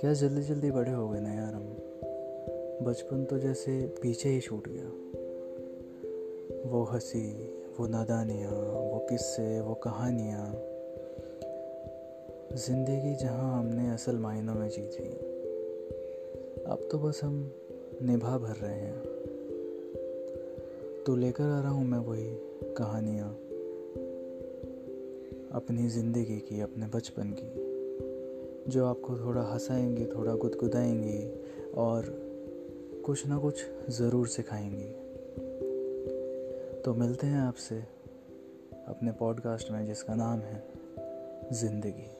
क्या जल्दी जल्दी बड़े हो गए ना यार हम। बचपन तो जैसे पीछे ही छूट गया। वो हँसी, वो नादानियाँ, वो किस्से, वो कहानियाँ। ज़िंदगी जहाँ हमने असल मायनों में जी थी अब तो बस हम निभा भर रहे हैं। तो लेकर आ रहा हूँ मैं वही कहानियाँ। अपनी ज़िंदगी की, अपने बचपन की। जो आपको थोड़ा हंसाएँगे, थोड़ा गुदगुदाएँगे और कुछ ना कुछ ज़रूर सिखाएँगे। तो मिलते हैं आपसे अपने पॉडकास्ट में जिसका नाम है ज़िंदगी।